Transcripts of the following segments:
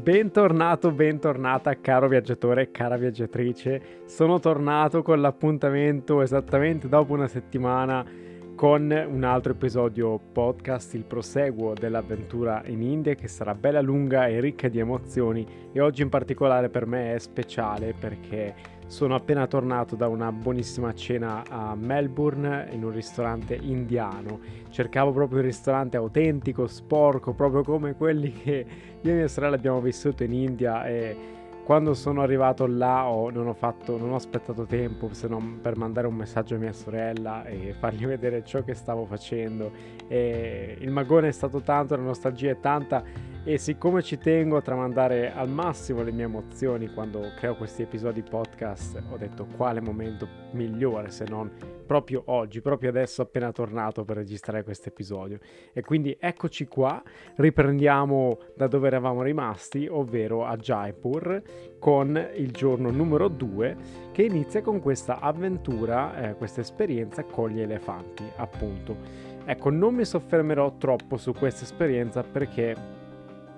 Bentornato, bentornata caro viaggiatore, cara viaggiatrice. Sono tornato con l'appuntamento esattamente dopo una settimana con un altro episodio podcast, il proseguo dell'avventura in India che sarà bella lunga e ricca di emozioni e oggi in particolare per me è speciale perché sono appena tornato da una buonissima cena a Melbourne in un ristorante indiano. Cercavo proprio un ristorante autentico, sporco, proprio come quelli che io e mia sorella abbiamo vissuto in India e quando sono arrivato là ho, non, ho fatto, non ho aspettato tempo se non per mandare un messaggio a mia sorella e fargli vedere ciò che stavo facendo. E il magone è stato tanto, la nostalgia è tanta e siccome ci tengo a tramandare al massimo le mie emozioni quando creo questi episodi podcast, ho detto quale momento migliore se non proprio oggi, proprio adesso appena tornato per registrare questo episodio. E quindi eccoci qua, riprendiamo da dove eravamo rimasti, ovvero a Jaipur, con il giorno numero 2 che inizia con questa avventura, eh, questa esperienza con gli elefanti, appunto. Ecco, non mi soffermerò troppo su questa esperienza perché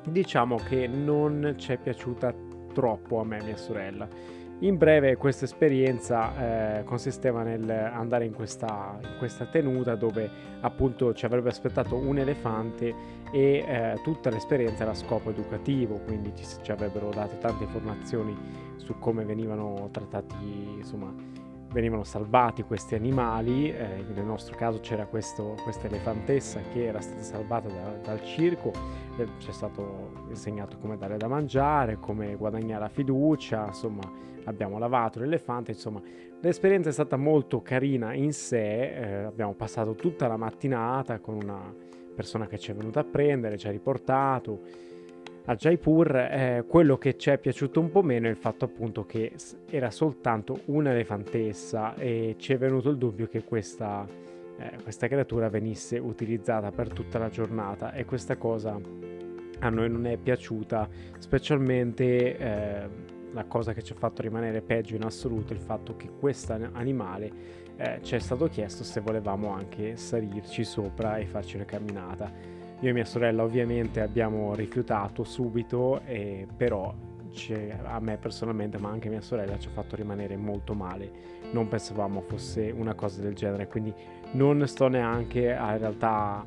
diciamo che non ci è piaciuta troppo a me e mia sorella. In breve questa esperienza eh, consisteva nel andare in questa, in questa, tenuta dove appunto ci avrebbe aspettato un elefante e eh, tutta l'esperienza era a scopo educativo, quindi ci, ci avrebbero dato tante informazioni su come venivano trattati insomma venivano salvati questi animali, eh, nel nostro caso c'era questa elefantessa che era stata salvata da, dal circo, eh, ci è stato insegnato come dare da mangiare, come guadagnare la fiducia, insomma abbiamo lavato l'elefante, insomma l'esperienza è stata molto carina in sé, eh, abbiamo passato tutta la mattinata con una persona che ci è venuta a prendere, ci ha riportato a Jaipur eh, quello che ci è piaciuto un po' meno è il fatto appunto che era soltanto un'elefantessa e ci è venuto il dubbio che questa, eh, questa creatura venisse utilizzata per tutta la giornata e questa cosa a noi non è piaciuta specialmente eh, la cosa che ci ha fatto rimanere peggio in assoluto è il fatto che questo animale eh, ci è stato chiesto se volevamo anche salirci sopra e farci una camminata io e mia sorella ovviamente abbiamo rifiutato subito, eh, però a me personalmente, ma anche mia sorella, ci ha fatto rimanere molto male. Non pensavamo fosse una cosa del genere, quindi non sto neanche a, in realtà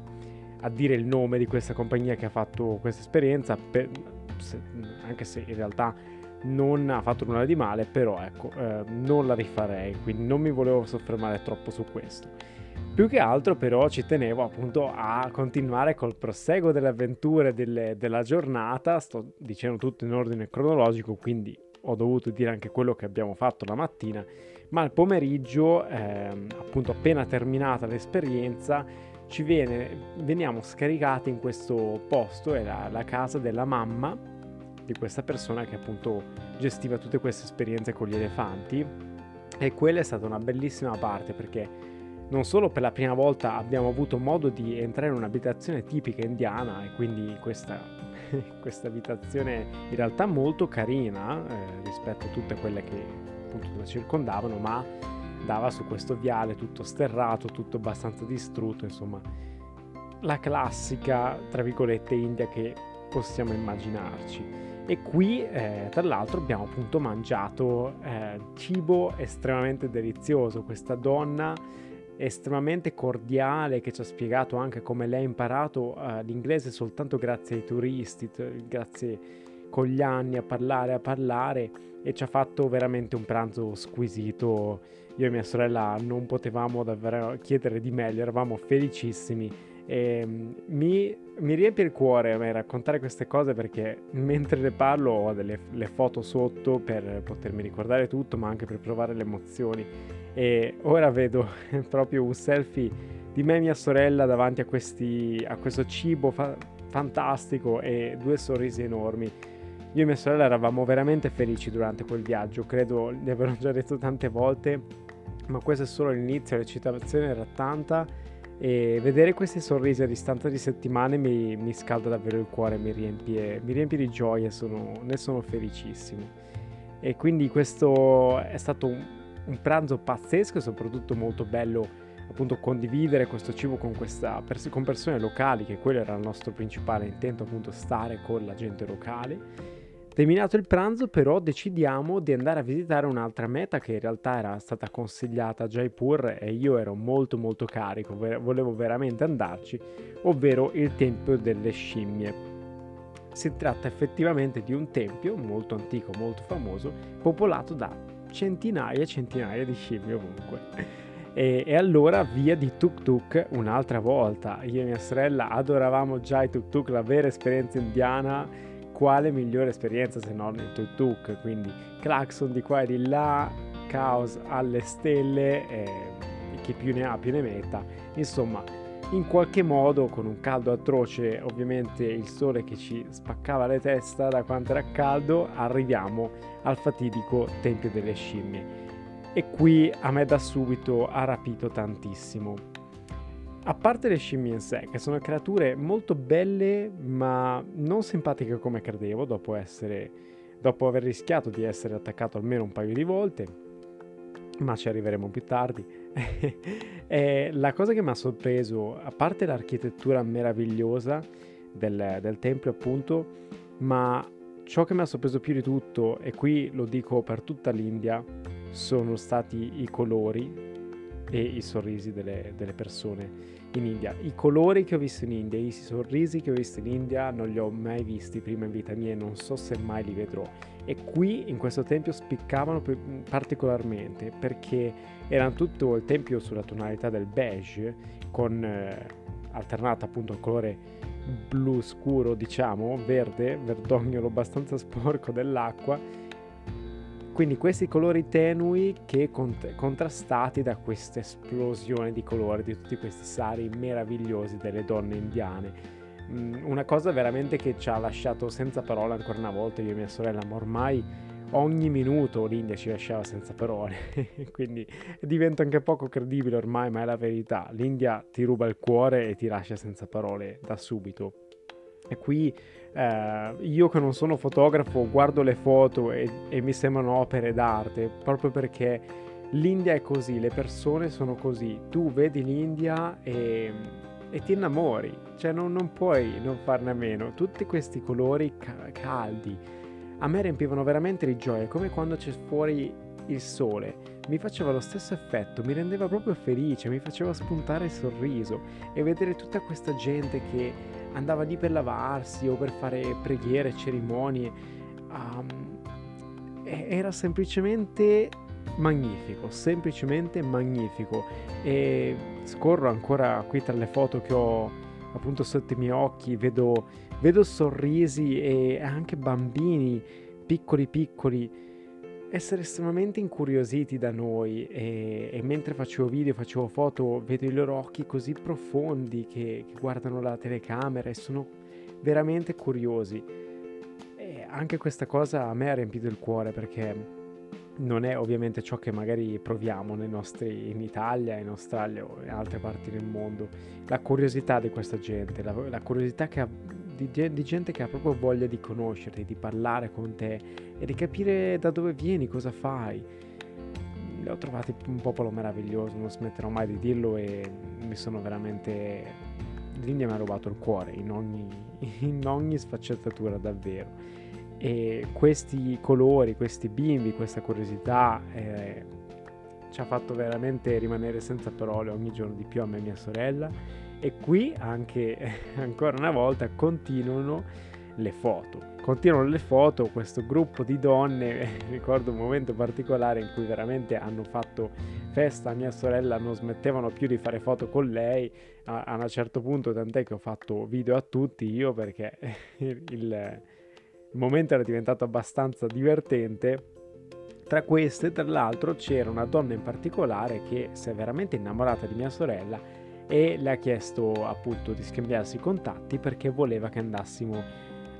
a dire il nome di questa compagnia che ha fatto questa esperienza, per, se, anche se in realtà non ha fatto nulla di male, però ecco, eh, non la rifarei, quindi non mi volevo soffermare troppo su questo. Più che altro però ci tenevo appunto a continuare col proseguo delle avventure delle, della giornata, sto dicendo tutto in ordine cronologico, quindi ho dovuto dire anche quello che abbiamo fatto la mattina, ma al pomeriggio, ehm, appunto appena terminata l'esperienza, ci viene, veniamo scaricati in questo posto, è la, la casa della mamma di questa persona che appunto gestiva tutte queste esperienze con gli elefanti. E quella è stata una bellissima parte perché non solo per la prima volta abbiamo avuto modo di entrare in un'abitazione tipica indiana e quindi questa, questa abitazione in realtà molto carina eh, rispetto a tutte quelle che appunto la circondavano, ma dava su questo viale tutto sterrato, tutto abbastanza distrutto, insomma la classica, tra virgolette, India che possiamo immaginarci. E qui, eh, tra l'altro, abbiamo appunto mangiato eh, cibo estremamente delizioso. Questa donna estremamente cordiale che ci ha spiegato anche come lei ha imparato uh, l'inglese soltanto grazie ai turisti, t- grazie con gli anni a parlare, a parlare e ci ha fatto veramente un pranzo squisito. Io e mia sorella non potevamo davvero chiedere di meglio, eravamo felicissimi e mm, mi, mi riempie il cuore a raccontare queste cose perché mentre ne parlo ho delle foto sotto per potermi ricordare tutto ma anche per provare le emozioni e ora vedo proprio un selfie di me e mia sorella davanti a, questi, a questo cibo fa- fantastico e due sorrisi enormi. Io e mia sorella eravamo veramente felici durante quel viaggio, credo di averlo già detto tante volte, ma questo è solo l'inizio, l'eccitazione era tanta e vedere questi sorrisi a distanza di settimane mi, mi scalda davvero il cuore, mi riempie, mi riempie di gioia, sono, ne sono felicissimo. E quindi questo è stato un, un pranzo pazzesco e soprattutto molto bello appunto condividere questo cibo con, questa, con persone locali, che quello era il nostro principale intento, appunto stare con la gente locale. Terminato il pranzo però decidiamo di andare a visitare un'altra meta che in realtà era stata consigliata a Jaipur e io ero molto molto carico, volevo veramente andarci, ovvero il Tempio delle Scimmie. Si tratta effettivamente di un tempio molto antico, molto famoso, popolato da centinaia e centinaia di scimmie ovunque. E, e, allora via di tuk tuk un'altra volta. Io e mia sorella adoravamo già i tuk tuk, la vera esperienza indiana quale migliore esperienza se non il tuk tuk, quindi clacson di qua e di là, caos alle stelle, eh, chi più ne ha più ne metta, insomma in qualche modo con un caldo atroce, ovviamente il sole che ci spaccava le testa da quanto era caldo, arriviamo al fatidico Tempio delle Scimmie. E qui a me da subito ha rapito tantissimo a parte le scimmie in sé, che sono creature molto belle ma non simpatiche come credevo, dopo, essere, dopo aver rischiato di essere attaccato almeno un paio di volte, ma ci arriveremo più tardi. la cosa che mi ha sorpreso, a parte l'architettura meravigliosa del, del tempio appunto, ma ciò che mi ha sorpreso più di tutto, e qui lo dico per tutta l'India, sono stati i colori e i sorrisi delle, delle, persone in India. I colori che ho visto in India, i sorrisi che ho visto in India non li ho mai visti prima in vita mia e non so se mai li vedrò. E qui in questo tempio spiccavano particolarmente perché era tutto il tempio sulla tonalità del beige con eh, alternata appunto al colore blu scuro diciamo, verde, verdognolo abbastanza sporco dell'acqua quindi questi colori tenui che cont- contrastati da questa esplosione di colori di tutti questi sari meravigliosi delle donne indiane. Mm, una cosa veramente che ci ha lasciato senza parole ancora una volta io e mia sorella, ma ormai ogni minuto l'India ci lasciava senza parole, quindi diventa anche poco credibile ormai, ma è la verità. L'India ti ruba il cuore e ti lascia senza parole da subito. E qui eh, io che non sono fotografo guardo le foto e, e mi sembrano opere d'arte proprio perché l'India è così, le persone sono così. Tu vedi l'India e, e ti innamori, cioè non, non, puoi non farne a meno. Tutti questi colori ca- caldi a me riempivano veramente di gioia, come quando c'è fuori il sole. Mi faceva lo stesso effetto, mi rendeva proprio felice, mi faceva spuntare il sorriso e vedere tutta questa gente che andava lì per lavarsi o per fare preghiere, cerimonie. Um, era semplicemente magnifico, semplicemente magnifico. E scorro ancora qui tra le foto che ho appunto sotto i miei occhi, vedo, vedo sorrisi e anche bambini piccoli piccoli essere estremamente incuriositi da noi e, e, mentre facevo video, facevo foto, vedo i loro occhi così profondi che, che guardano la telecamera e sono veramente curiosi. E anche questa cosa a me ha riempito il cuore perché non è ovviamente ciò che magari proviamo nostri, in Italia, in Australia o in altre parti del mondo. La curiosità di questa gente, la, la curiosità che ha di, di, gente che ha proprio voglia di conoscerti, di parlare con te e di capire da dove vieni, cosa fai. Li ho trovati un popolo meraviglioso, non smetterò mai di dirlo e mi sono veramente... L'India mi ha rubato il cuore in ogni, in ogni sfaccettatura davvero. E questi colori, questi bimbi, questa curiosità eh, ci ha fatto veramente rimanere senza parole ogni giorno di più a me e mia sorella e qui anche ancora una volta continuano le foto. Continuano le foto, questo gruppo di donne, ricordo un momento particolare in cui veramente hanno fatto festa mia sorella, non smettevano più di fare foto con lei, a, a un certo punto tant'è che ho fatto video a tutti io perché il, il momento era diventato abbastanza divertente. Tra queste, tra l'altro, c'era una donna in particolare che si è veramente innamorata di mia sorella e le ha chiesto appunto di scambiarsi i contatti perché voleva che andassimo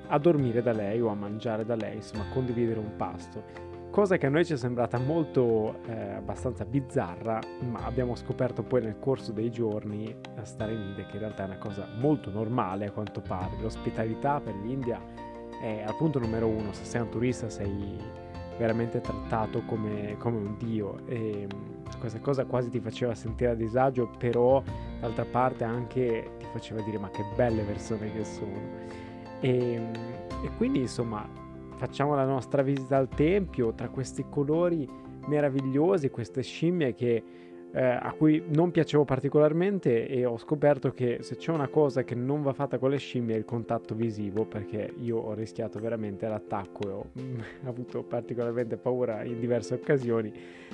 a dormire da lei o a mangiare da lei, insomma a condividere un pasto. Cosa che a noi ci è sembrata molto eh, abbastanza bizzarra, ma abbiamo scoperto poi nel corso dei giorni a stare in India che in realtà è una cosa molto normale a quanto pare. L'ospitalità per l'India è al punto numero uno, se sei un turista sei veramente trattato come, come un dio e mm, questa cosa quasi ti faceva sentire a disagio però d'altra parte anche ti faceva dire ma che belle persone che sono e, mm, e quindi insomma facciamo la nostra visita al tempio tra questi colori meravigliosi, queste scimmie che eh, a cui non piacevo particolarmente e ho scoperto che se c'è una cosa che non va fatta con le scimmie è il contatto visivo perché io ho rischiato veramente l'attacco e ho mm, avuto particolarmente paura in diverse occasioni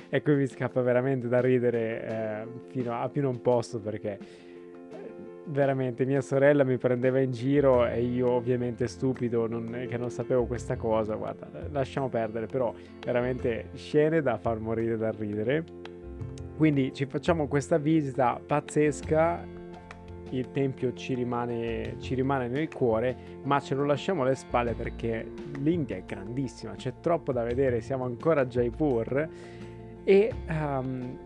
e qui mi scappa veramente da ridere eh, fino a più non posso perché eh, veramente mia sorella mi prendeva in giro e io ovviamente stupido non, che non sapevo questa cosa guarda lasciamo perdere però veramente scene da far morire dal ridere quindi ci facciamo questa visita pazzesca, il tempio ci rimane, ci rimane nel cuore, ma ce lo lasciamo alle spalle perché l'India è grandissima, c'è troppo da vedere, siamo ancora a Jaipur. E um,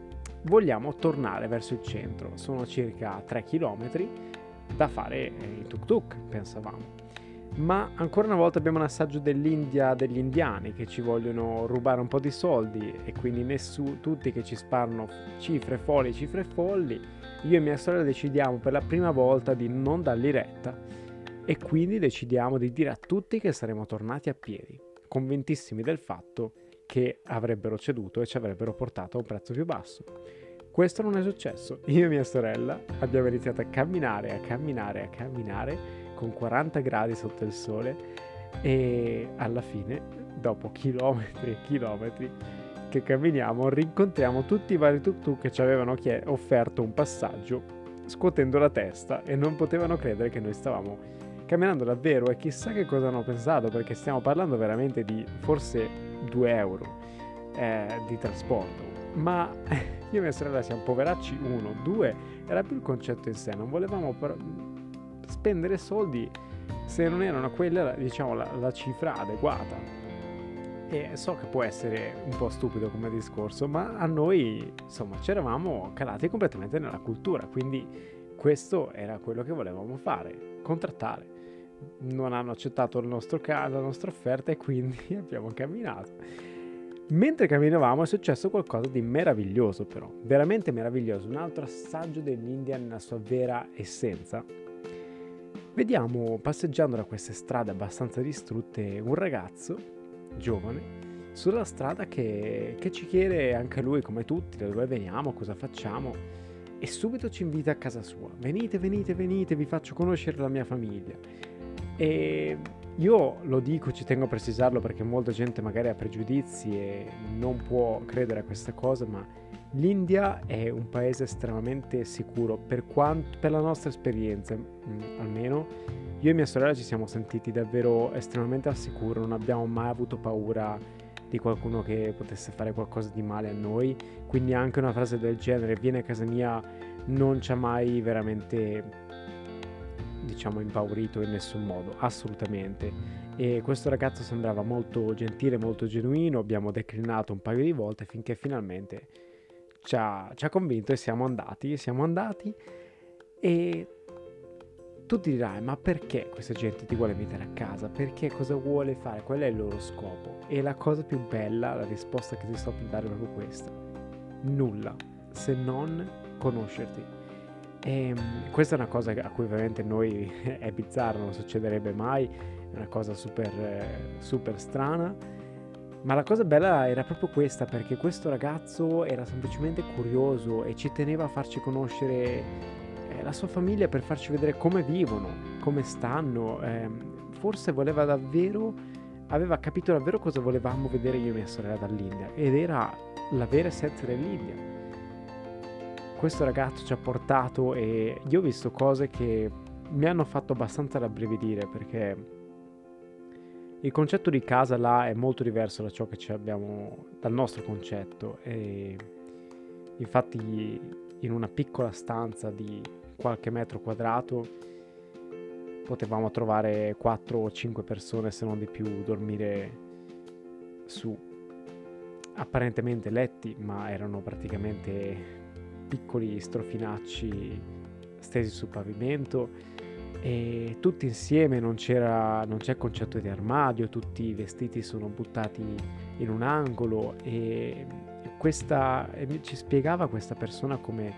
vogliamo tornare verso il centro. Sono circa 3 km da fare in tuk tuk, pensavamo ma ancora una volta abbiamo un assaggio dell'India degli indiani che ci vogliono rubare un po' di soldi e quindi nessuno, tutti che ci sparano cifre folli, cifre folli. Io e mia sorella decidiamo per la prima volta di non dargli retta e quindi decidiamo di dire a tutti che saremo tornati a piedi, convintissimi del fatto che avrebbero ceduto e ci avrebbero portato a un prezzo più basso. Questo non è successo. Io e mia sorella abbiamo iniziato a camminare, a camminare, a camminare con 40 gradi sotto il sole e alla fine, dopo chilometri e chilometri che camminiamo, rincontriamo tutti i vari tuk tuk che ci avevano chied- offerto un passaggio scuotendo la testa e non potevano credere che noi stavamo camminando davvero. E chissà che cosa hanno pensato perché stiamo parlando veramente di forse 2 euro eh, di trasporto. Ma io e mia sorella siamo poveracci uno, due era più il concetto in sé. Non volevamo però spendere soldi se non erano quella, diciamo, la, la cifra adeguata. E so che può essere un po' stupido come discorso, ma a noi, insomma, ci eravamo calati completamente nella cultura, quindi questo era quello che volevamo fare, contrattare. Non hanno accettato nostra, la nostra offerta e quindi abbiamo camminato. Mentre camminavamo è successo qualcosa di meraviglioso però, veramente meraviglioso, un altro assaggio dell'India nella sua vera essenza Vediamo passeggiando da queste strade abbastanza distrutte un ragazzo giovane sulla strada che, che, ci chiede anche lui come tutti da dove veniamo, cosa facciamo e subito ci invita a casa sua. Venite, venite, venite, vi faccio conoscere la mia famiglia. E io lo dico, ci tengo a precisarlo perché molta gente magari ha pregiudizi e non può credere a questa cosa, ma L'India è un paese estremamente sicuro per, quanto, per la nostra esperienza, mh, mm, almeno. Io e mia sorella ci siamo sentiti davvero estremamente al sicuro, non abbiamo mai avuto paura di qualcuno che potesse fare qualcosa di male a noi, quindi anche una frase del genere, vieni a casa mia, non ci ha mai veramente, diciamo, impaurito in nessun modo, assolutamente. E questo ragazzo sembrava molto gentile, molto genuino, abbiamo declinato un paio di volte finché finalmente ci ha, ci ha convinto e siamo andati, siamo andati e tu ti dirai ma perché questa gente ti vuole invitare a casa? Perché cosa vuole fare? Qual è il loro scopo? E la cosa più bella, la risposta che ti sto per dare è proprio questa. Nulla, se non conoscerti. E ehm, questa è una cosa a cui ovviamente noi è bizzarro, non succederebbe mai, è una cosa super, super strana ma la cosa bella era proprio questa, perché questo ragazzo era semplicemente curioso e ci teneva a farci conoscere eh, la sua famiglia per farci vedere come vivono, come stanno. Eh, forse voleva davvero, aveva capito davvero cosa volevamo vedere io e mia sorella dall'India ed era la vera essenza dell'India. Questo ragazzo ci ha portato e io ho visto cose che mi hanno fatto abbastanza rabbrividire perché il concetto di casa là è molto diverso da ciò che abbiamo dal nostro concetto. E infatti in una piccola stanza di qualche metro quadrato potevamo trovare 4 o 5 persone se non di più dormire su. Apparentemente letti ma erano praticamente piccoli strofinacci stesi sul pavimento e tutti insieme non, c'era, non c'è concetto di armadio, tutti i vestiti sono buttati in un angolo e questa, e ci spiegava questa persona come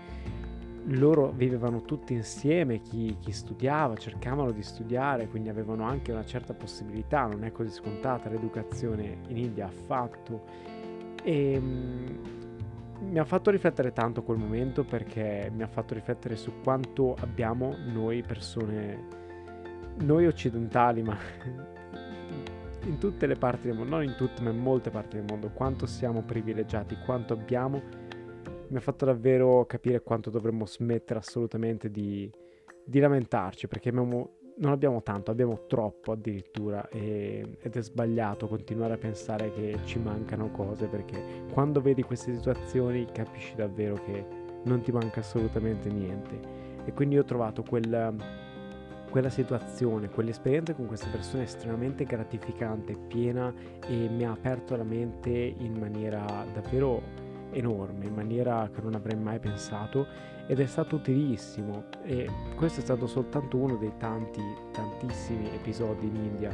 loro vivevano tutti insieme, chi, chi, studiava, cercavano di studiare, quindi avevano anche una certa possibilità, non è così scontata l'educazione in India affatto. E ehm, mi ha fatto riflettere tanto quel momento perché mi ha fatto riflettere su quanto abbiamo noi persone, noi occidentali, ma in tutte le parti del mondo, non in tutte, ma in molte parti del mondo, quanto siamo privilegiati, quanto abbiamo mi ha fatto davvero capire quanto dovremmo smettere assolutamente di, di lamentarci, perché abbiamo, non abbiamo tanto, abbiamo troppo addirittura e, ed è sbagliato continuare a pensare che ci mancano cose, perché quando vedi queste situazioni capisci davvero che non ti manca assolutamente niente. E quindi ho trovato quel, quella situazione, quell'esperienza con queste persone estremamente gratificante, piena e mi ha aperto la mente in maniera davvero enorme in maniera che non avrei mai pensato ed è stato utilissimo. E questo è stato soltanto uno dei tanti tantissimi episodi in India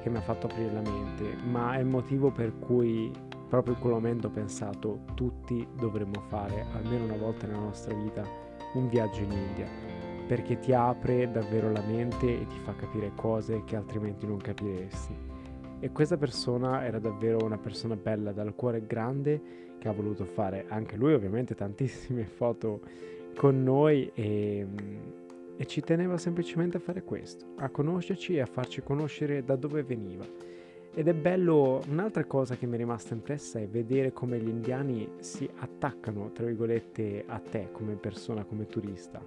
che mi ha fatto aprire la mente. Ma è il motivo per cui proprio in quel momento ho pensato tutti dovremmo fare almeno una volta nella nostra vita un viaggio in India. Perché ti apre davvero la mente e ti fa capire cose che altrimenti non capiresti. E questa persona era davvero una persona bella dal cuore grande che ha voluto fare. Anche lui ovviamente tantissime foto con noi e, e ci teneva semplicemente a fare questo, a conoscerci e a farci conoscere da dove veniva. Ed è bello, un'altra cosa che mi è rimasta impressa è vedere come gli indiani si attaccano, tra virgolette, a te come persona, come turista.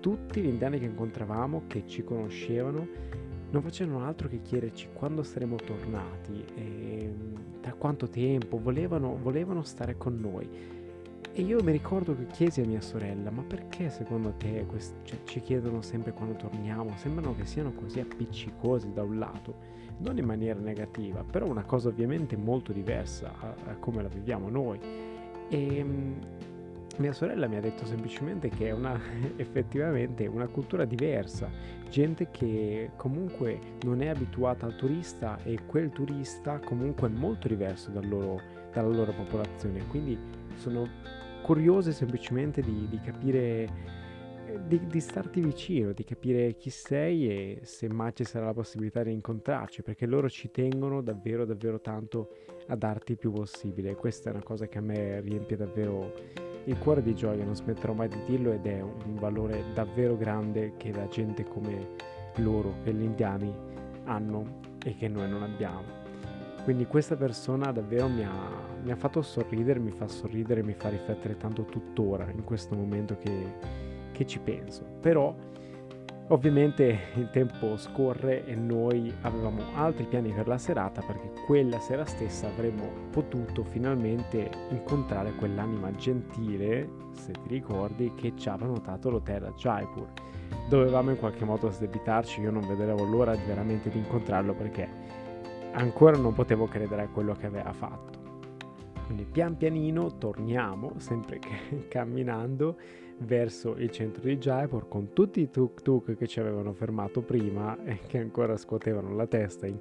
Tutti gli indiani che incontravamo, che ci conoscevano, non facevano altro che chiederci quando saremmo tornati e da quanto tempo, volevano, volevano stare con noi. E io mi ricordo che chiesi a mia sorella, ma perché secondo te quest- cioè, ci chiedono sempre quando torniamo? Sembrano che siano così appiccicosi da un lato, non in maniera negativa, però una cosa ovviamente molto diversa a, a come la viviamo noi. E mia sorella mi ha detto semplicemente che è una, effettivamente una cultura diversa, gente che comunque non è abituata al turista e quel turista comunque è molto diverso dal loro, dalla loro popolazione, quindi sono curiose semplicemente di, di capire, di, di, starti vicino, di capire chi sei e se mai ci sarà la possibilità di incontrarci, perché loro ci tengono davvero davvero tanto a darti il più possibile. Questa è una cosa che a me riempie davvero il cuore di gioia, non smetterò mai di dirlo ed è un valore davvero grande che la gente come loro, che gli indiani hanno e che noi non abbiamo. Quindi questa persona davvero mi ha, mi ha fatto sorridere, mi fa sorridere, mi fa riflettere tanto tuttora in questo momento che, che ci penso. Però Ovviamente il tempo scorre e noi avevamo altri piani per la serata perché quella sera stessa avremmo potuto finalmente incontrare quell'anima gentile, se ti ricordi, che ci aveva notato l'hotel a Jaipur. Dovevamo in qualche modo sdebitarci, io non vedevo l'ora veramente di incontrarlo perché ancora non potevo credere a quello che aveva fatto. Quindi pian pianino torniamo, sempre camminando verso il centro di Jaipur con tutti i tuk tuk che ci avevano fermato prima e che ancora scuotevano la testa in-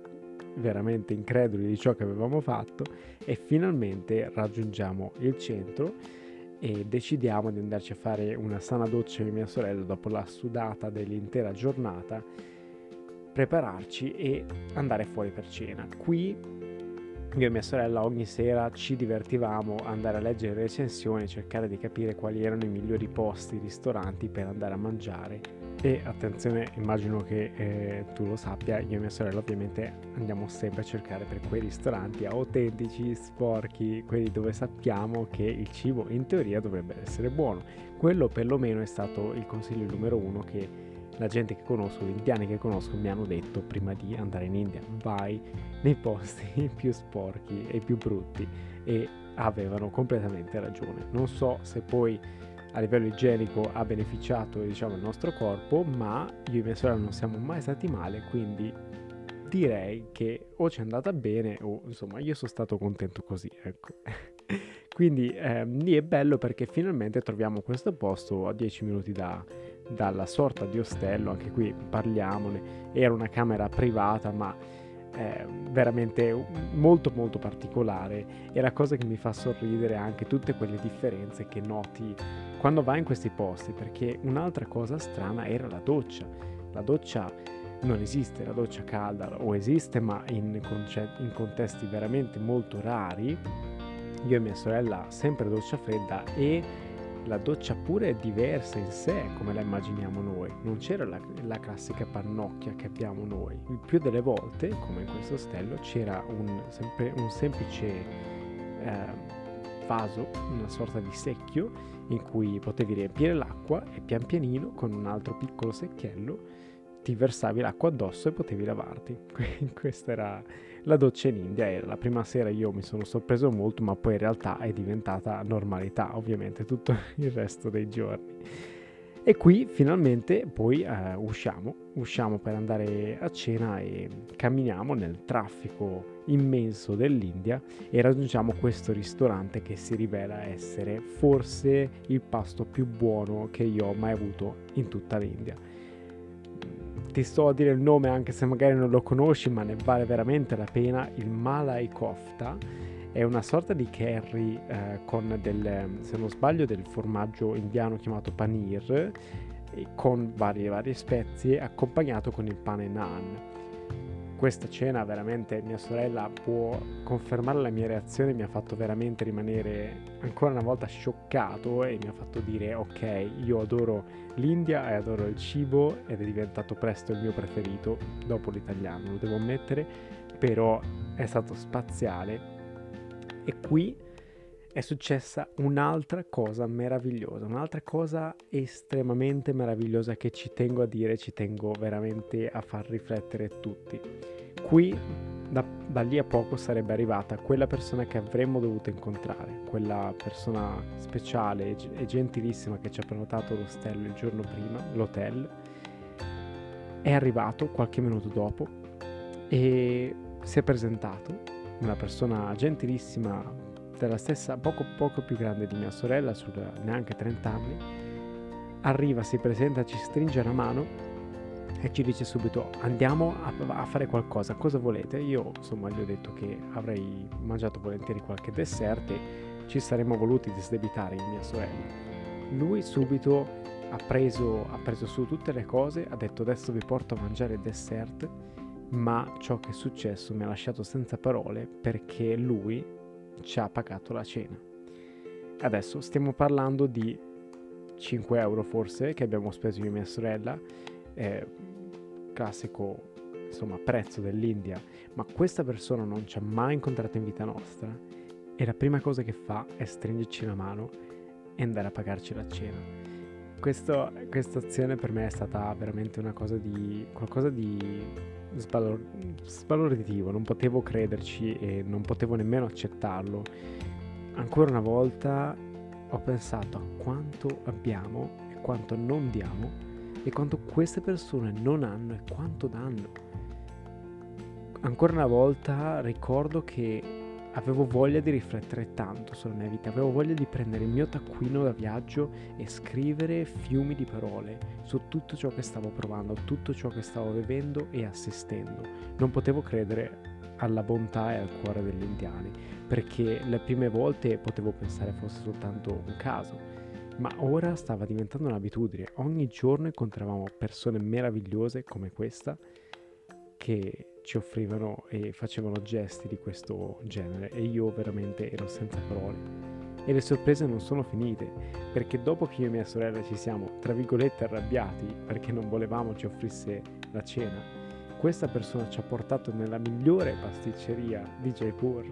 veramente increduli di ciò che avevamo fatto e finalmente raggiungiamo il centro e decidiamo di andarci a fare una sana doccia di mia sorella dopo la sudata dell'intera giornata prepararci e andare fuori per cena. Qui io e mia sorella ogni sera ci divertivamo andare a leggere recensioni, cercare di capire quali erano i migliori posti, ristoranti per andare a mangiare. E attenzione, immagino che eh, tu lo sappia, io e mia sorella ovviamente andiamo sempre a cercare per quei ristoranti autentici, sporchi, quelli dove sappiamo che il cibo in teoria dovrebbe essere buono. Quello perlomeno è stato il consiglio numero uno che la gente che conosco, gli indiani che conosco mi hanno detto prima di andare in India, vai nei posti più sporchi e più brutti e avevano completamente ragione. Non so se poi a livello igienico ha beneficiato diciamo, il nostro corpo, ma io e mia sorella non siamo mai stati male, quindi direi che o ci è andata bene o insomma io sono stato contento così, ecco. quindi ehm, lì è bello perché finalmente troviamo questo posto a 10 minuti da, dalla sorta di ostello, anche qui parliamone, era una camera privata ma eh, veramente molto molto particolare e la cosa che mi fa sorridere è anche tutte quelle differenze che noti quando vai in questi posti, perché un'altra cosa strana era la doccia. La doccia non esiste, la doccia calda o esiste, ma in, conce- in contesti veramente molto rari. Io e mia sorella sempre doccia fredda e la doccia pure è diversa in sé come la immaginiamo noi, non c'era la, la, classica pannocchia che abbiamo noi. Il più delle volte, come in questo ostello, c'era un, sempre, un semplice eh, vaso, una sorta di secchio in cui potevi riempire l'acqua e pian pianino con un altro piccolo secchiello ti versavi l'acqua addosso e potevi lavarti. Questa era la doccia in India. Era la prima sera io mi sono sorpreso molto, ma poi in realtà è diventata normalità, ovviamente, tutto il resto dei giorni. E qui finalmente poi uh, usciamo, usciamo per andare a cena e camminiamo nel traffico immenso dell'India e raggiungiamo questo ristorante che si rivela essere forse il pasto più buono che io ho mai avuto in tutta l'India. Ti sto a dire il nome anche se magari non lo conosci, ma ne vale veramente la pena. Il Malai Kofta è una sorta di curry eh, con del, se non sbaglio, del formaggio indiano chiamato panir con varie, varie spezie accompagnato con il pane naan. Questa cena veramente mia sorella può confermare la mia reazione, mi ha fatto veramente rimanere ancora una volta scioccato e mi ha fatto dire ok, io adoro l'India e adoro il cibo ed è diventato presto il mio preferito dopo l'italiano, lo devo ammettere, però è stato spaziale. E qui è successa un'altra cosa meravigliosa, un'altra cosa estremamente meravigliosa che ci tengo a dire, ci tengo veramente a far riflettere tutti. Qui da, da, lì a poco sarebbe arrivata quella persona che avremmo dovuto incontrare, quella persona speciale e, gentilissima che ci ha prenotato l'ostello il giorno prima, l'hotel. È arrivato qualche minuto dopo e si è presentato una persona gentilissima della stessa, poco poco più grande di mia sorella, sulla, neanche 30 anni, arriva, si presenta, ci stringe la mano e ci dice subito andiamo a, a, fare qualcosa, cosa volete? Io insomma gli ho detto che avrei mangiato volentieri qualche dessert e ci saremmo voluti disdebitare in mia sorella. Lui subito ha preso, ha preso su tutte le cose, ha detto adesso vi porto a mangiare il dessert ma ciò che è successo mi ha lasciato senza parole perché lui ci ha pagato la cena. Adesso stiamo parlando di 5 euro forse che abbiamo speso io e mia sorella, eh, classico insomma prezzo dell'India, ma questa persona non ci ha mai incontrato in vita nostra e la prima cosa che fa è stringerci la mano e andare a pagarci la cena. Questa azione per me è stata veramente una cosa di qualcosa di svalor- svalorativo, non potevo crederci e non potevo nemmeno accettarlo. Ancora una volta ho pensato a quanto abbiamo e quanto non diamo e quanto queste persone non hanno e quanto danno. Ancora una volta ricordo che Avevo voglia di riflettere tanto sulla mia vita, avevo voglia di prendere il mio taccuino da viaggio e scrivere fiumi di parole su tutto ciò che stavo provando, tutto ciò che stavo vivendo e assistendo. Non potevo credere alla bontà e al cuore degli indiani, perché le prime volte potevo pensare fosse soltanto un caso, ma ora stava diventando un'abitudine. Ogni giorno incontravamo persone meravigliose come questa che ci offrivano e facevano gesti di questo genere e io veramente ero senza parole. E le sorprese non sono finite, perché dopo che io e mia sorella ci siamo, tra virgolette, arrabbiati perché non volevamo ci offrisse la cena, questa persona ci ha portato nella migliore pasticceria di Jaipur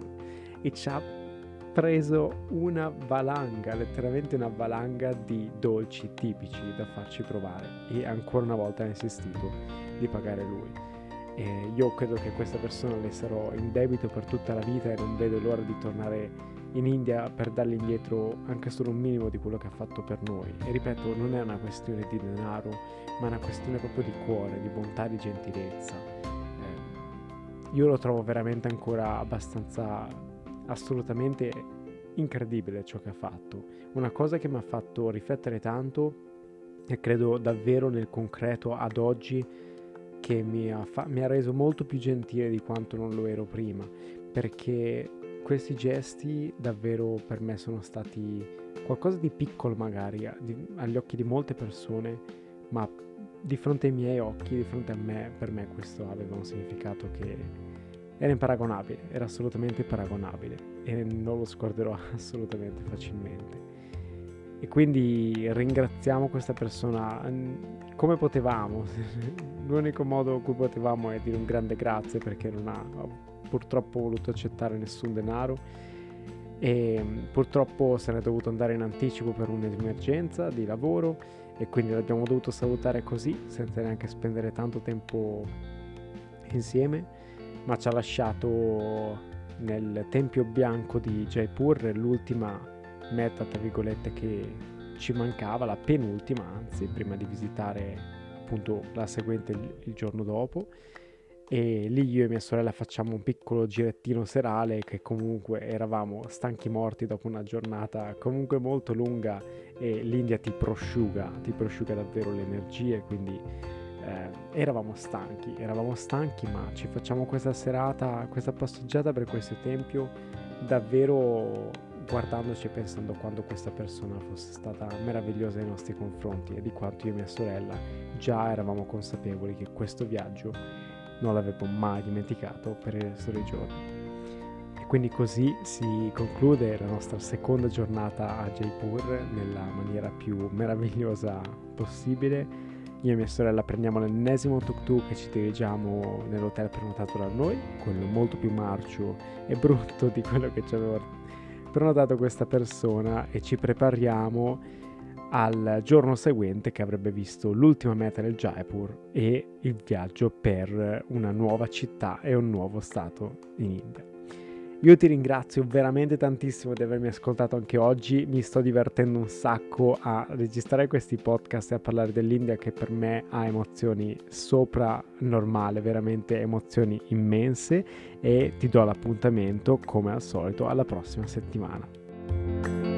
e ci ha preso una valanga, letteralmente una valanga di dolci tipici da farci provare e ancora una volta ha insistito di pagare lui. E io credo che questa persona le sarò in debito per tutta la vita e non vedo l'ora di tornare in India per dargli indietro anche solo un minimo di quello che ha fatto per noi. E ripeto, non è una questione di denaro, ma è una questione proprio di cuore, di bontà, di gentilezza. Eh, io lo trovo veramente ancora abbastanza, assolutamente incredibile ciò che ha fatto. Una cosa che mi ha fatto riflettere tanto e credo davvero nel concreto ad oggi che mi ha, fa- mi ha reso molto più gentile di quanto non lo ero prima, perché questi gesti davvero per me sono stati qualcosa di piccolo magari di, agli occhi di molte persone, ma di fronte ai miei occhi, di fronte a me, per me questo aveva un significato che era imparagonabile, era assolutamente paragonabile e non lo scorderò assolutamente facilmente. E quindi ringraziamo questa persona come potevamo. L'unico modo in cui potevamo è dire un grande grazie perché non ha purtroppo voluto accettare nessun denaro e purtroppo se n'è dovuto andare in anticipo per un'emergenza di lavoro e quindi l'abbiamo dovuto salutare così senza neanche spendere tanto tempo insieme ma ci ha lasciato nel Tempio Bianco di Jaipur l'ultima meta tra virgolette che ci mancava la penultima anzi prima di visitare appunto la seguente il, giorno dopo. E lì io e mia sorella facciamo un piccolo girettino serale che comunque eravamo stanchi morti dopo una giornata comunque molto lunga e l'India ti prosciuga, ti prosciuga davvero le energie, quindi eh, eravamo stanchi, eravamo stanchi ma ci facciamo questa serata, questa passeggiata per questo tempio davvero guardandoci e pensando quando questa persona fosse stata meravigliosa nei nostri confronti e di quanto io e mia sorella già eravamo consapevoli che questo viaggio non l'avevo mai dimenticato per il resto dei giorni. E quindi così si conclude la nostra seconda giornata a Jaipur nella maniera più meravigliosa possibile. Io e mia sorella prendiamo l'ennesimo tuk-tuk e ci dirigiamo nell'hotel prenotato da noi, quello molto più marcio e brutto di quello che ci aveva prenotato questa persona e ci prepariamo al giorno seguente che avrebbe visto l'ultima meta del Jaipur e il viaggio per una nuova città e un nuovo stato in India. Io ti ringrazio veramente tantissimo di avermi ascoltato anche oggi, mi sto divertendo un sacco a registrare questi podcast e a parlare dell'India che per me ha emozioni sopra normale, veramente emozioni immense e ti do l'appuntamento come al solito alla prossima settimana.